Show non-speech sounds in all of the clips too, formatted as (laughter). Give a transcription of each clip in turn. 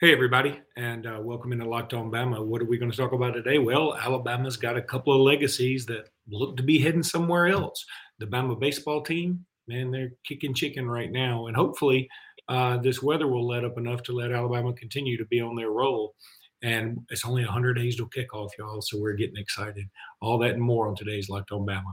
Hey, everybody, and uh, welcome into Locked On Bama. What are we going to talk about today? Well, Alabama's got a couple of legacies that look to be heading somewhere else. The Bama baseball team, man, they're kicking chicken right now, and hopefully, uh, this weather will let up enough to let Alabama continue to be on their roll. And it's only 100 days till kickoff, y'all, so we're getting excited. All that and more on today's Locked On Bama.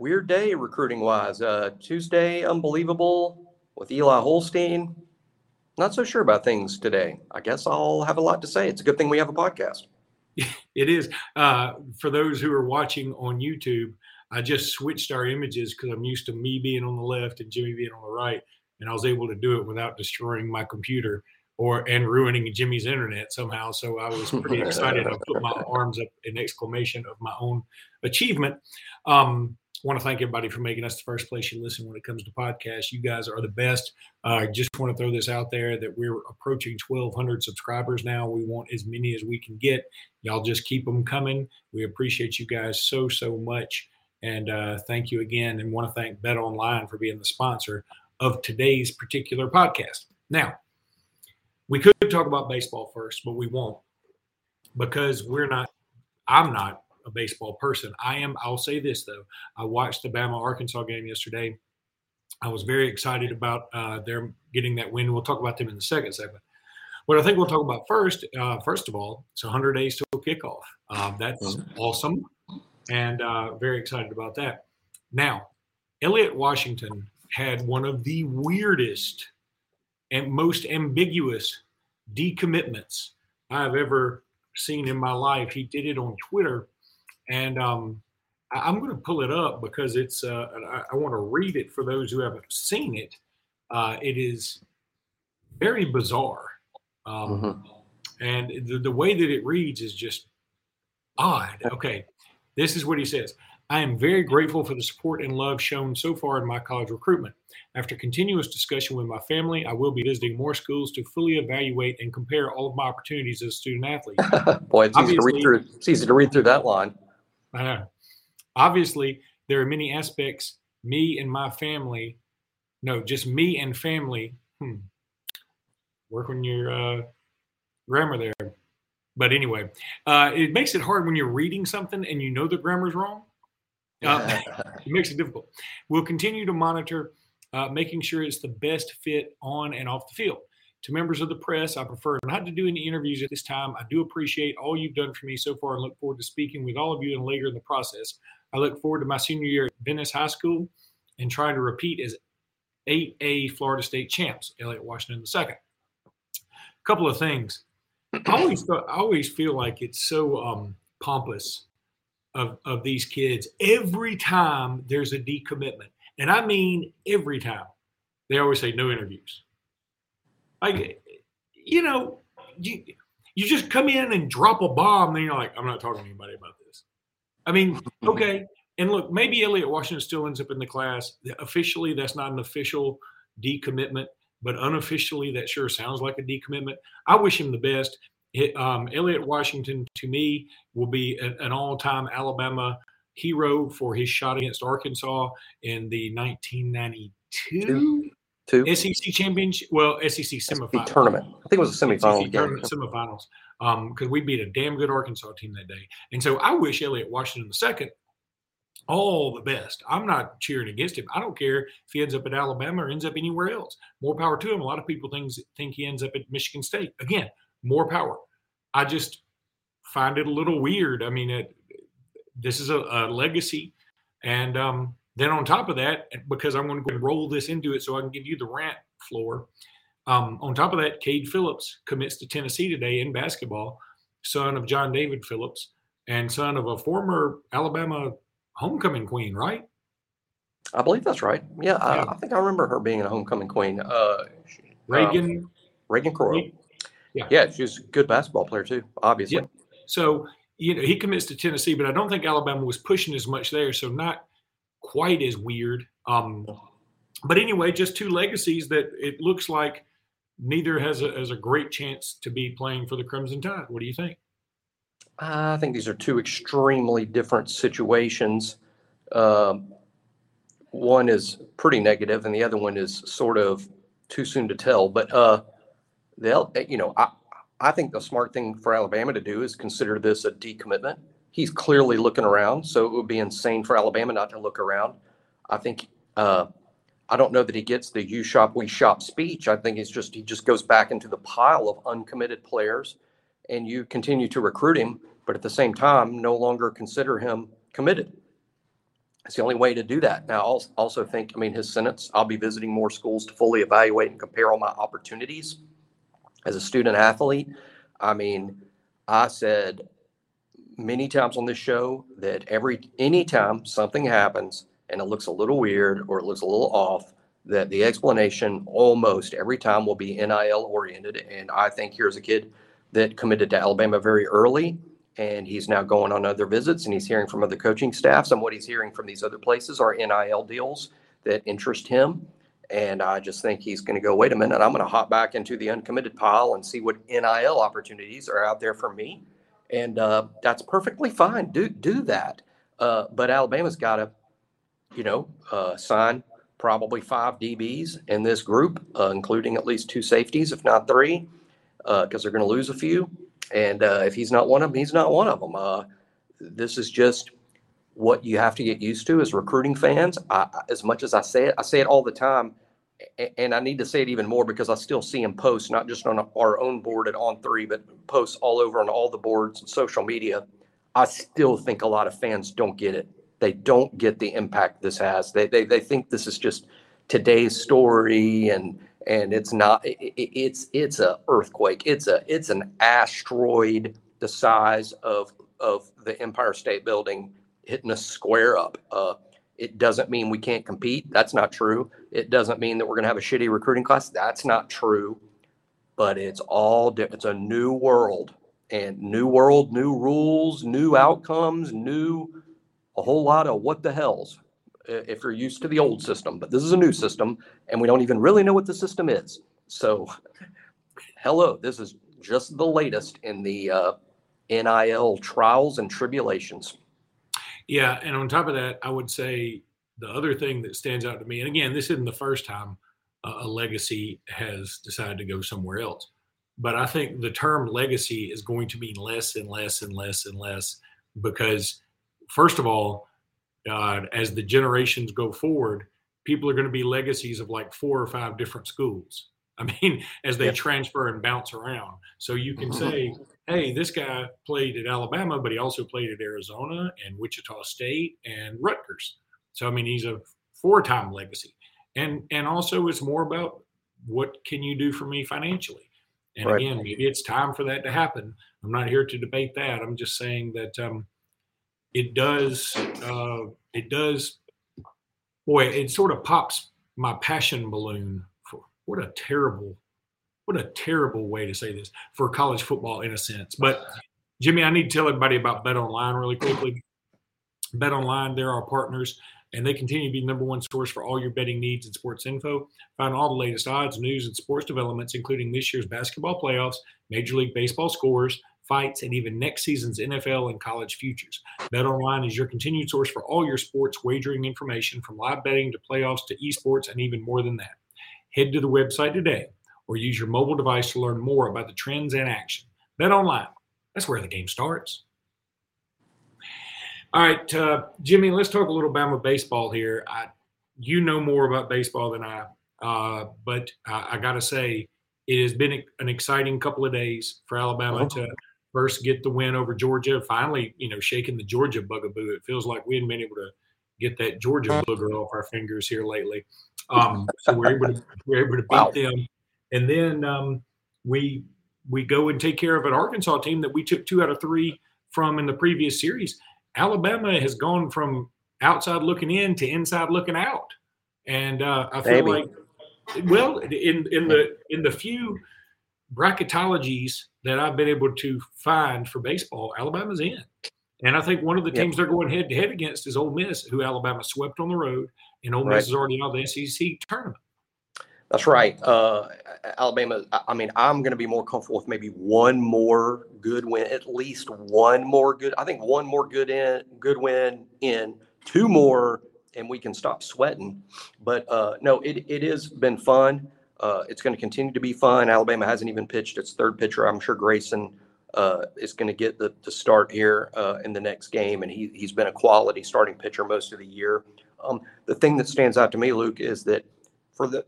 weird day recruiting wise. Uh, Tuesday, unbelievable with Eli Holstein. Not so sure about things today. I guess I'll have a lot to say. It's a good thing we have a podcast. (laughs) It is. Uh, for those who are watching on YouTube, I just switched our images because I'm used to me being on the left and Jimmy being on the right, and I was able to do it without destroying my computer or and ruining Jimmy's internet somehow. So I was pretty excited. I put my (laughs) arms up in exclamation of my own achievement. Um, want to thank everybody for making us the first place you listen when it comes to podcasts. You guys are the best. I uh, just want to throw this out there that we're approaching 1,200 subscribers now. We want as many as we can get. Y'all just keep them coming. We appreciate you guys so, so much. And uh, thank you again. And want to thank Bet Online for being the sponsor of today's particular podcast. Now, we could talk about baseball first, but we won't because we're not, I'm not a baseball person. I am. I'll say this though. I watched the Bama Arkansas game yesterday. I was very excited about uh, their getting that win. We'll talk about them in the second segment. What I think we'll talk about first, uh, first of all, it's 100 days till kickoff. Uh, that's awesome, and uh, very excited about that. Now, Elliot Washington had one of the weirdest and most ambiguous decommitments I've ever seen in my life. He did it on Twitter and um, I, am going to pull it up because it's. Uh, I, I want to read it for those who haven't seen it. Uh, it is very bizarre, um, mm-hmm. and the, the way that it reads is just odd. Okay, this is what he says. I am very grateful for the support and love shown so far in my college recruitment. After continuous discussion with my family, I will be visiting more schools to fully evaluate and compare all of my opportunities as a student athlete. (laughs) Boy, it's easy, to read through, it's easy to read through that line. Uh, obviously, there are many aspects. Me and my family, no, just me and family. Hmm, work on your uh, grammar there. But anyway, uh, it makes it hard when you're reading something and you know the grammar's wrong. Uh, (laughs) it makes it difficult. We'll continue to monitor, uh, making sure it's the best fit on and off the field. To members of the press, I prefer not to do any interviews at this time. I do appreciate all you've done for me so far and look forward to speaking with all of you and later in the process. I look forward to my senior year at Venice High School and trying to repeat as 8A Florida State champs, Elliot Washington II. A couple of things. I always, I always feel like it's so um, pompous of, of these kids every time there's a decommitment. And I mean every time. They always say no interviews like, you know, you you just come in and drop a bomb, then you're like, I'm not talking to anybody about this. I mean, (laughs) okay. And look, maybe Elliot Washington still ends up in the class. Officially, that's not an official decommitment, but unofficially, that sure sounds like a decommitment. I wish him the best. It, um, Elliot Washington, to me, will be an, an all-time Alabama hero for his shot against Arkansas in the 1992 Two. SEC championship. Well, SEC semifinal tournament. I think it was a semifinal. SEC tournament semifinals. Because um, we beat a damn good Arkansas team that day, and so I wish Elliot Washington the second all the best. I'm not cheering against him. I don't care if he ends up at Alabama or ends up anywhere else. More power to him. A lot of people think think he ends up at Michigan State. Again, more power. I just find it a little weird. I mean, it, this is a, a legacy, and um, then on top of that, because I'm going to go and roll this into it so I can give you the rant floor. Um, on top of that, Cade Phillips commits to Tennessee today in basketball, son of John David Phillips and son of a former Alabama homecoming queen, right? I believe that's right. Yeah, I, I think I remember her being a homecoming queen. Uh, Reagan. Uh, Reagan Croyle. Yeah. Yeah, she's a good basketball player too, obviously. Yeah. So, you know, he commits to Tennessee, but I don't think Alabama was pushing as much there. So not quite as weird. Um, but anyway, just two legacies that it looks like neither has a, has a great chance to be playing for the Crimson Tide. What do you think? I think these are two extremely different situations. Um, one is pretty negative, and the other one is sort of too soon to tell. But uh, they'll, you know, I, I think the smart thing for Alabama to do is consider this a decommitment. He's clearly looking around, so it would be insane for Alabama not to look around. I think uh, I don't know that he gets the "you shop, we shop" speech. I think it's just he just goes back into the pile of uncommitted players, and you continue to recruit him, but at the same time, no longer consider him committed. It's the only way to do that. Now, I also think, I mean, his sentence, I'll be visiting more schools to fully evaluate and compare all my opportunities as a student athlete. I mean, I said many times on this show that every anytime something happens and it looks a little weird or it looks a little off, that the explanation almost every time will be NIL oriented. And I think here's a kid that committed to Alabama very early and he's now going on other visits and he's hearing from other coaching staffs and what he's hearing from these other places are NIL deals that interest him. And I just think he's going to go, wait a minute, I'm going to hop back into the uncommitted pile and see what NIL opportunities are out there for me. And uh, that's perfectly fine. Do do that. Uh, but Alabama's got to, you know, uh, sign probably five DBs in this group, uh, including at least two safeties, if not three, because uh, they're going to lose a few. And uh, if he's not one of them, he's not one of them. This is just what you have to get used to as recruiting fans. I, as much as I say it, I say it all the time, and I need to say it even more because I still see him post, not just on our own board at On Three, but posts all over on all the boards and social media. I still think a lot of fans don't get it. They don't get the impact this has. They they, they think this is just today's story and and it's not it, it's it's a earthquake it's a it's an asteroid the size of of the empire state building hitting a square up uh, it doesn't mean we can't compete. That's not true. It doesn't mean that we're going to have a shitty recruiting class. That's not true. But it's all it's a new world. And new world new rules new outcomes new a whole lot of what the hells if you're used to the old system, but this is a new system and we don't even really know what the system is. So, hello, this is just the latest in the uh, NIL trials and tribulations. Yeah. And on top of that, I would say the other thing that stands out to me, and again, this isn't the first time a legacy has decided to go somewhere else. But I think the term legacy is going to mean less and less and less and less because, first of all, uh, as the generations go forward, people are going to be legacies of like four or five different schools. (laughs) I mean, as they yep. transfer and bounce around. So you can mm-hmm. say, hey, this guy played at Alabama, but he also played at Arizona and Wichita State and Rutgers. So I mean, he's a four-time legacy. And and also it's more about what can you do for me financially. And right. again, maybe it's time for that to happen. I'm not here to debate that. I'm just saying that um, it does uh, it does boy it sort of pops my passion balloon for what a terrible what a terrible way to say this for college football in a sense but jimmy i need to tell everybody about bet online really quickly bet online they're our partners and they continue to be the number one source for all your betting needs and sports info. Find all the latest odds, news, and sports developments, including this year's basketball playoffs, Major League Baseball scores, fights, and even next season's NFL and college futures. BetOnline is your continued source for all your sports wagering information from live betting to playoffs to esports and even more than that. Head to the website today or use your mobile device to learn more about the trends in action. BetOnline, that's where the game starts. All right, uh, Jimmy, let's talk a little Bama baseball here. I, you know more about baseball than I, uh, but I, I got to say, it has been an exciting couple of days for Alabama uh-huh. to first get the win over Georgia. Finally, you know, shaking the Georgia bugaboo. It feels like we hadn't been able to get that Georgia booger off our fingers here lately. Um, so we're able to we're able to beat wow. them, and then um, we we go and take care of an Arkansas team that we took two out of three from in the previous series. Alabama has gone from outside looking in to inside looking out, and uh, I feel Maybe. like well in in the in the few bracketologies that I've been able to find for baseball, Alabama's in. And I think one of the teams yep. they're going head to head against is Ole Miss, who Alabama swept on the road, and Ole right. Miss is already out of the SEC tournament. That's right. Uh, Alabama. I mean, I'm going to be more comfortable with maybe one more good win, at least one more good. I think one more good in, good win in, two more, and we can stop sweating. But uh, no, it it has been fun. Uh, it's going to continue to be fun. Alabama hasn't even pitched its third pitcher. I'm sure Grayson uh, is going to get the, the start here uh, in the next game, and he he's been a quality starting pitcher most of the year. Um, the thing that stands out to me, Luke, is that for the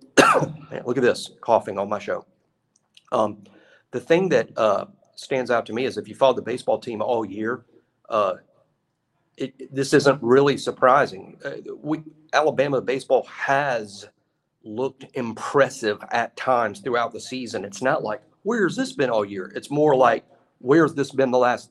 man, (coughs) look at this coughing on my show. Um, the thing that uh, stands out to me is if you follow the baseball team all year, uh, it, this isn't really surprising. Uh, we Alabama baseball has looked impressive at times throughout the season. It's not like where's this been all year. It's more like where's this been the last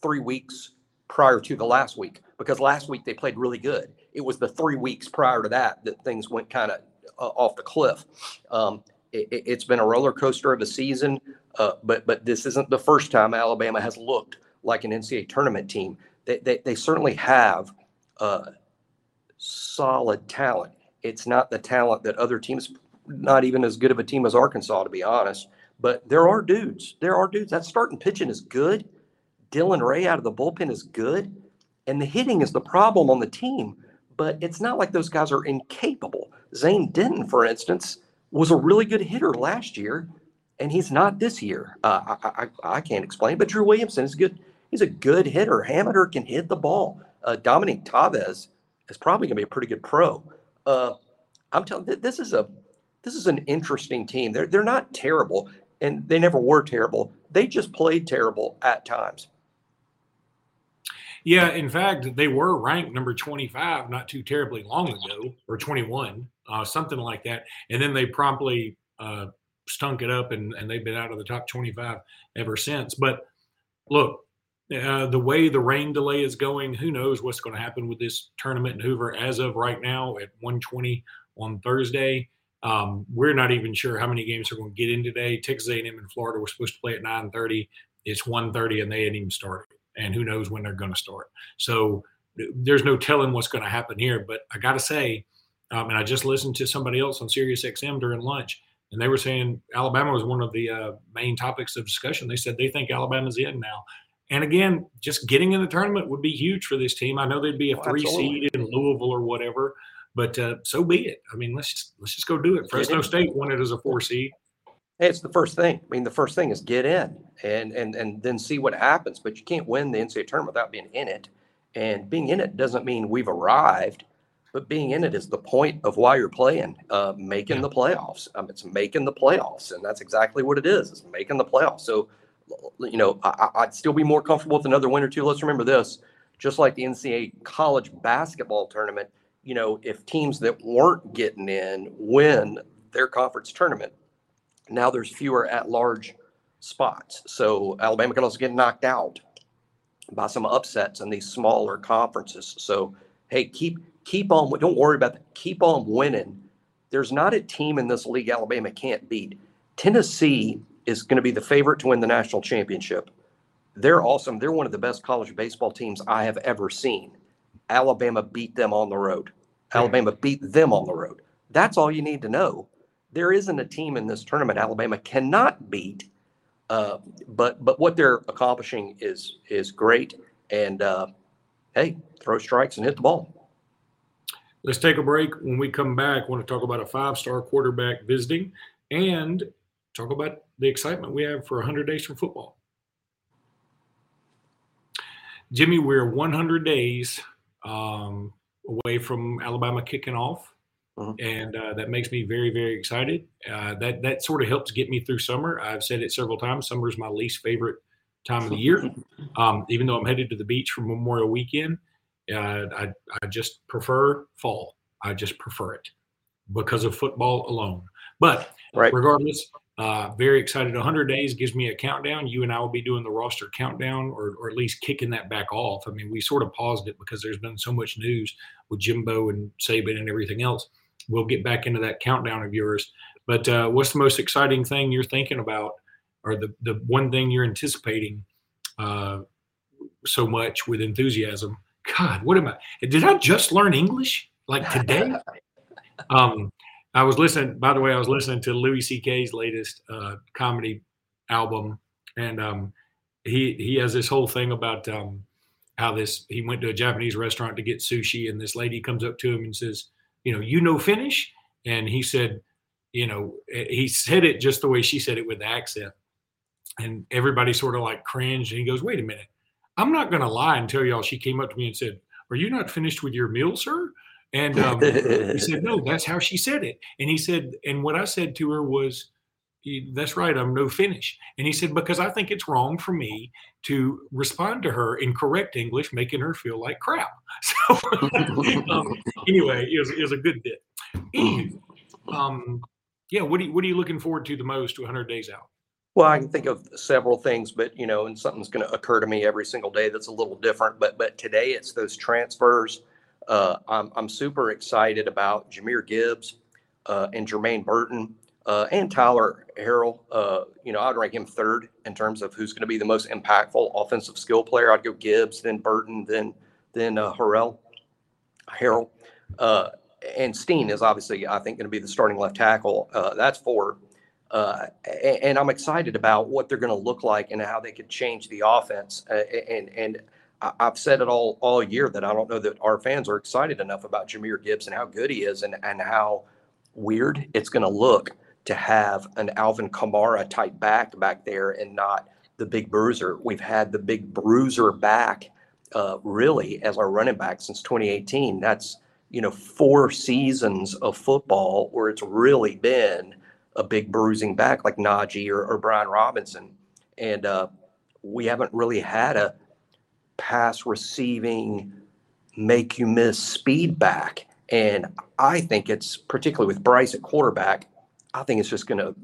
three weeks prior to the last week because last week they played really good. It was the three weeks prior to that that things went kind of uh, off the cliff. Um, it, has been a roller coaster of a season, uh, but but this isn't the first time Alabama has looked like an NCAA tournament team. They, they, they certainly have uh, solid talent. It's not the talent that other teams, not even as good of a team as Arkansas, to be honest. But there are dudes. There are dudes. That starting pitching is good. Dylan Ray out of the bullpen is good. And the hitting is the problem on the team. But it's not like those guys are incapable. Zane Denton, for instance, was a really good hitter last year, and he's not this year. Uh, I, I, I, can't explain, but Drew Williamson is good. He's a good hitter. Hammett can hit the ball. Uh, Dominic Tamez is probably going to be a pretty good pro. Uh, I'm telling this is a this is an interesting team. They're they're not terrible, and they never were terrible. They just played terrible at times. Yeah, in fact, they were ranked number 25 not too terribly long ago, or 21 uh, something like that. And then they promptly uh, stunk it up, and, and they've been out of the top 25 ever since. But look, uh, the way the rain delay is going, who knows what's going to happen with this tournament in Hoover as of right now at 120 on Thursday. Um, we're not even sure how many games are going to get in today. Texas A&M and Florida were supposed to play at 9:30. It's 1:30, and they hadn't even started. And who knows when they're going to start? So there's no telling what's going to happen here. But I got to say, um, and I just listened to somebody else on Sirius XM during lunch, and they were saying Alabama was one of the uh, main topics of discussion. They said they think Alabama's in now. And again, just getting in the tournament would be huge for this team. I know they'd be a oh, three seed in Louisville or whatever, but uh, so be it. I mean, let's just, let's just go do it. Fresno State won it as a four seed. it's the first thing. I mean, the first thing is get in and and and then see what happens. But you can't win the NCAA tournament without being in it. And being in it doesn't mean we've arrived but being in it is the point of why you're playing, uh, making yeah. the playoffs. Um, it's making the playoffs, and that's exactly what it is. It's making the playoffs. So, you know, I, would still be more comfortable with another win or two. Let's remember this: just like the NCAA college basketball tournament, you know, if teams that weren't getting in win their conference tournament, now there's fewer at-large spots. So Alabama can also get knocked out by some upsets in these smaller conferences. So, hey, keep keep on, don't worry about that. Keep on winning. There's not a team in this league Alabama can't beat. Tennessee is going to be the favorite to win the national championship. They're awesome. They're one of the best college baseball teams I have ever seen. Alabama beat them on the road. Alabama beat them on the road. That's all you need to know. There isn't a team in this tournament Alabama cannot beat. Uh, but but what they're accomplishing is is great. And uh, hey, throw strikes and hit the ball. Let's take a break. When we come back, I want to talk about a five star quarterback visiting and talk about the excitement we have for 100 days from football. Jimmy, we're 100 days um, away from Alabama kicking off. Uh-huh. And uh, that makes me very, very excited. Uh, that that sort of helps get me through summer. I've said it several times. Summer is my least favorite time of the year. (laughs) Um, even though I'm headed to the beach for Memorial Weekend, uh, I, I just prefer fall. I just prefer it because of football alone. But right. regardless, uh, very excited. 100 days gives me a countdown. You and I will be doing the roster countdown, or, or at least kicking that back off. I mean, we sort of paused it because there's been so much news with Jimbo and Saban and everything else. We'll get back into that countdown of yours. But uh, what's the most exciting thing you're thinking about or the the one thing you're anticipating uh, so much with enthusiasm. God, what am I? Did I just learn English like today? (laughs) um, I was listening. By the way, I was listening to Louis C.K.'s latest uh, comedy album, and um, he he has this whole thing about um, how this he went to a Japanese restaurant to get sushi, and this lady comes up to him and says, "You know, you know Finnish?" And he said, "You know," he said it just the way she said it with the accent, and everybody sort of like cringed. And he goes, "Wait a minute, I'm not going to lie and tell y'all." She came up to me and said, "Are you not finished with your meal, sir?" And um, he said, (laughs) "No, that's how she said it." And he said, and what I said to her was that's right, I'm no finish. And he said, because I think it's wrong for me to respond to her in correct English, making her feel like crap. (laughs) So um, anyway, it was, it was, a good bit. Um, yeah, what are, you, what are you looking forward to the most 100 days out? Well, I can think of several things, but you know, and something's going to occur to me every single day that's a little different. But but today it's those transfers. Uh, I'm I'm super excited about Jahmyr Gibbs uh, and Jermaine Burton. Uh, and Tyler Harrell, uh, you know, I'd rank him third in terms of who's going to be the most impactful offensive skill player. I'd go Gibbs, then Burton, then then uh, Harrell, Harrell, uh, and Steen is obviously I think going to be the starting left tackle. Uh, that's four, uh, and, I'm excited about what they're going to look like and how they could change the offense. Uh, and and I've said it all all year that I don't know that our fans are excited enough about Jahmyr Gibbs and how good he is and and how weird it's going to look to have an Alvin Kamara type back back there and not the big bruiser. We've had the big bruiser back uh, really as our running back since 2018. That's you know four seasons of football where it's really been a big bruising back like Najee or, or Brian Robinson, and uh, we haven't really had a pass receiving make you miss speed back. And I think it's particularly with Bryce at quarterback I think it's just going to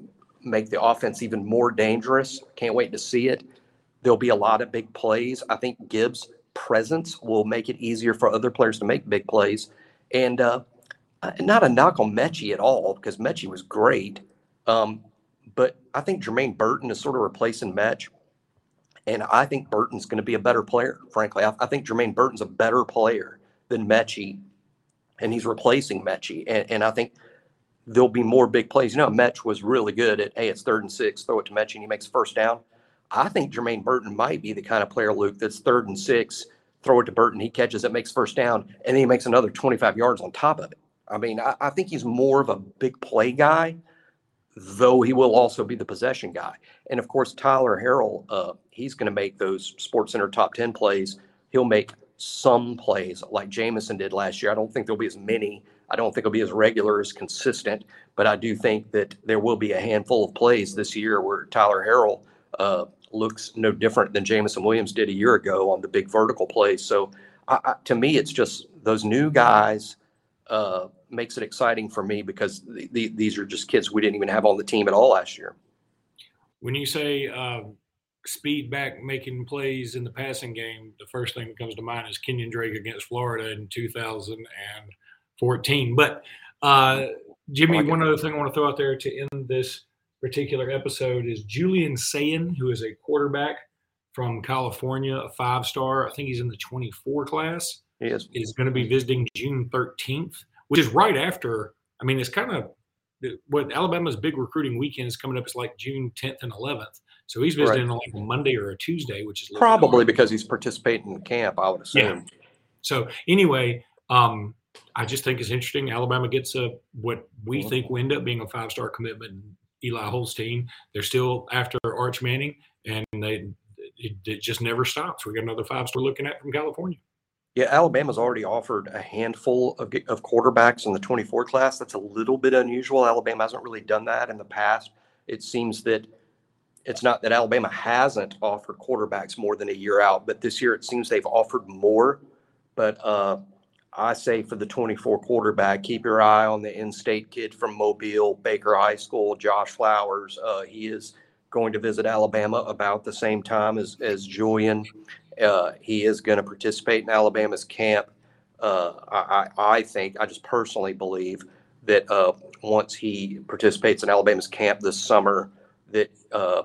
make the offense even more dangerous. Can't wait to see it. There'll be a lot of big plays. I think Gibbs' presence will make it easier for other players to make big plays. And uh, not a knock on Metchie at all, because Metchie was great. Um, but I think Jermaine Burton is sort of replacing Metch. And I think Burton's going to be a better player, frankly. I, I, think Jermaine Burton's a better player than Metchie, and he's replacing Metchie. And, and I think – there'll be more big plays. You know, Metch was really good at, hey, it's third and six, throw it to Metch and he makes first down. I think Jermaine Burton might be the kind of player, Luke, that's third and six, throw it to Burton, he catches it, makes first down, and then he makes another 25 yards on top of it. I mean, I, I think he's more of a big play guy, though he will also be the possession guy. And of course, Tyler Harrell, uh, he's going to make those Sports Center top 10 plays. He'll make some plays like Jameson did last year. I don't think there'll be as many I don't think it'll be as regular as consistent, but I do think that there will be a handful of plays this year where Tyler Harrell uh, looks no different than Jameson Williams did a year ago on the big vertical plays. So I, I, to me, it's just those new guys uh, makes it exciting for me because the, the, these are just kids we didn't even have on the team at all last year. When you say uh, speed back making plays in the passing game, the first thing that comes to mind is Kenyon Drake against Florida in 2014. But uh, Jimmy, one other thing I want to throw out there to end this particular episode is Julian Sayin, who is a quarterback from California, a five star. I think he's in the 24 class. He is. Is going to be visiting June 13th, which is right after. I mean, it's kind of what Alabama's big recruiting weekend is coming up. Is like June 10th and 11th. So he's visiting right. on like a Monday or a Tuesday, which is probably because he's participating in camp. I would assume. Yeah. So anyway, um, I just think it's interesting. Alabama gets a what we mm-hmm. think will end up being a five star commitment. Eli Holstein. They're still after Arch Manning, and they it, it just never stops. We got another five star looking at from California. Yeah, Alabama's already offered a handful of, of quarterbacks in the 24 class. That's a little bit unusual. Alabama hasn't really done that in the past. It seems that it's not that Alabama hasn't offered quarterbacks more than a year out, but this year it seems they've offered more. But uh, I say for the 24 quarterback, keep your eye on the in-state kid from Mobile, Baker High School, Josh Flowers. Uh, he is going to visit Alabama about the same time as, as Julian. Uh, he is going to participate in Alabama's camp. Uh, I, I think, I just personally believe that uh, once he participates in Alabama's camp this summer, that uh,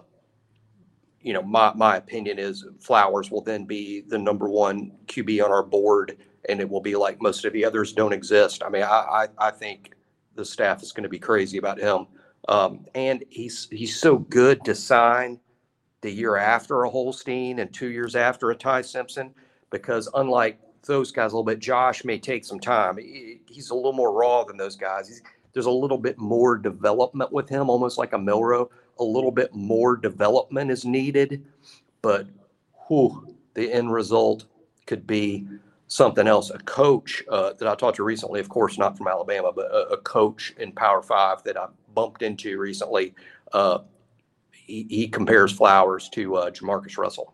you know, my, my opinion is Flowers will then be the number one QB on our board and it will be like most of the others don't exist. I mean, I, I, I think the staff is going to be crazy about him. Um, and he's, he's so good to sign the year after a Holstein and two years after a Ty Simpson, because unlike those guys a little bit, Josh may take some time. He- He's a little more raw than those guys. He's, there's a little bit more development with him, almost like a Milroe. A little bit more development is needed, but whew, the end result could be something else. A coach uh, that I talked to recently, of course, not from Alabama, but a, a coach in Power Five that I bumped into recently. Uh, he, he compares Flowers to uh, Jamarcus Russell.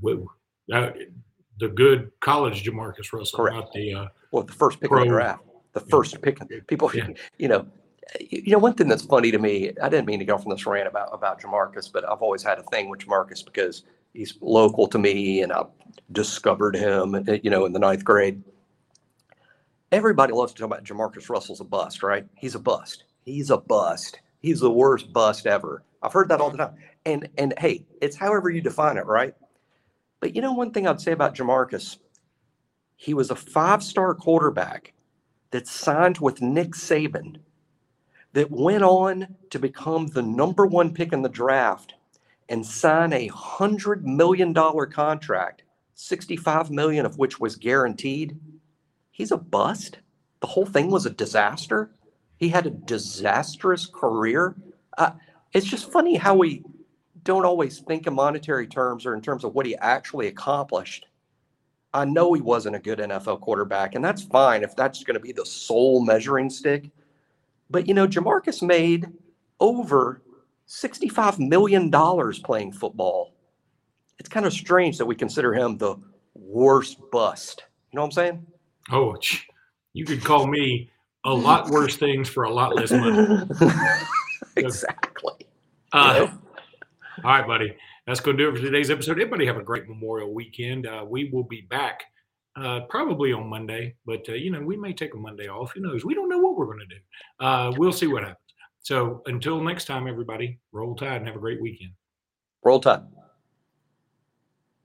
Woo. Uh, the good college Jamarcus Russell, Correct. not the uh, Well, the first pick of the draft, the first pick. People, Yeah. (laughs) you know, you you know, one thing that's funny to me. I didn't mean to go from this rant about about Jamarcus, but I've always had a thing with Jamarcus because he's local to me, and I discovered him, uh, you know, in the ninth grade. Everybody loves to talk about Jamarcus Russell's a bust, right? He's a bust. He's a bust. He's the worst bust ever. I've heard that all the time. And and hey, it's however you define it, right? But you know, one thing I'd say about Jamarcus, he was a five-star quarterback that signed with Nick Saban, that went on to become the number one pick in the draft and sign a hundred million dollar contract, 65 million of which was guaranteed. He's a bust. The whole thing was a disaster. He had a disastrous career. Uh, it's just funny how we don't always think in monetary terms or in terms of what he actually accomplished. I know he wasn't a good NFL quarterback, and that's fine if that's going to be the sole measuring stick. But you know, Jamarcus made over $65 million playing football. It's kind of strange that we consider him the worst bust. You know what I'm saying? oh, you could call me a lot worse things for a lot less money. (laughs) (laughs) exactly. Uh, all right, buddy. That's going to do it for today's episode. Everybody have a great Memorial weekend. Uh, we will be back uh, probably on Monday, but uh, you know we may take a Monday off. Who knows? We don't know what we're going to do. Uh, we'll see what happens. So until next time, everybody, roll tide and have a great weekend. Roll Tide.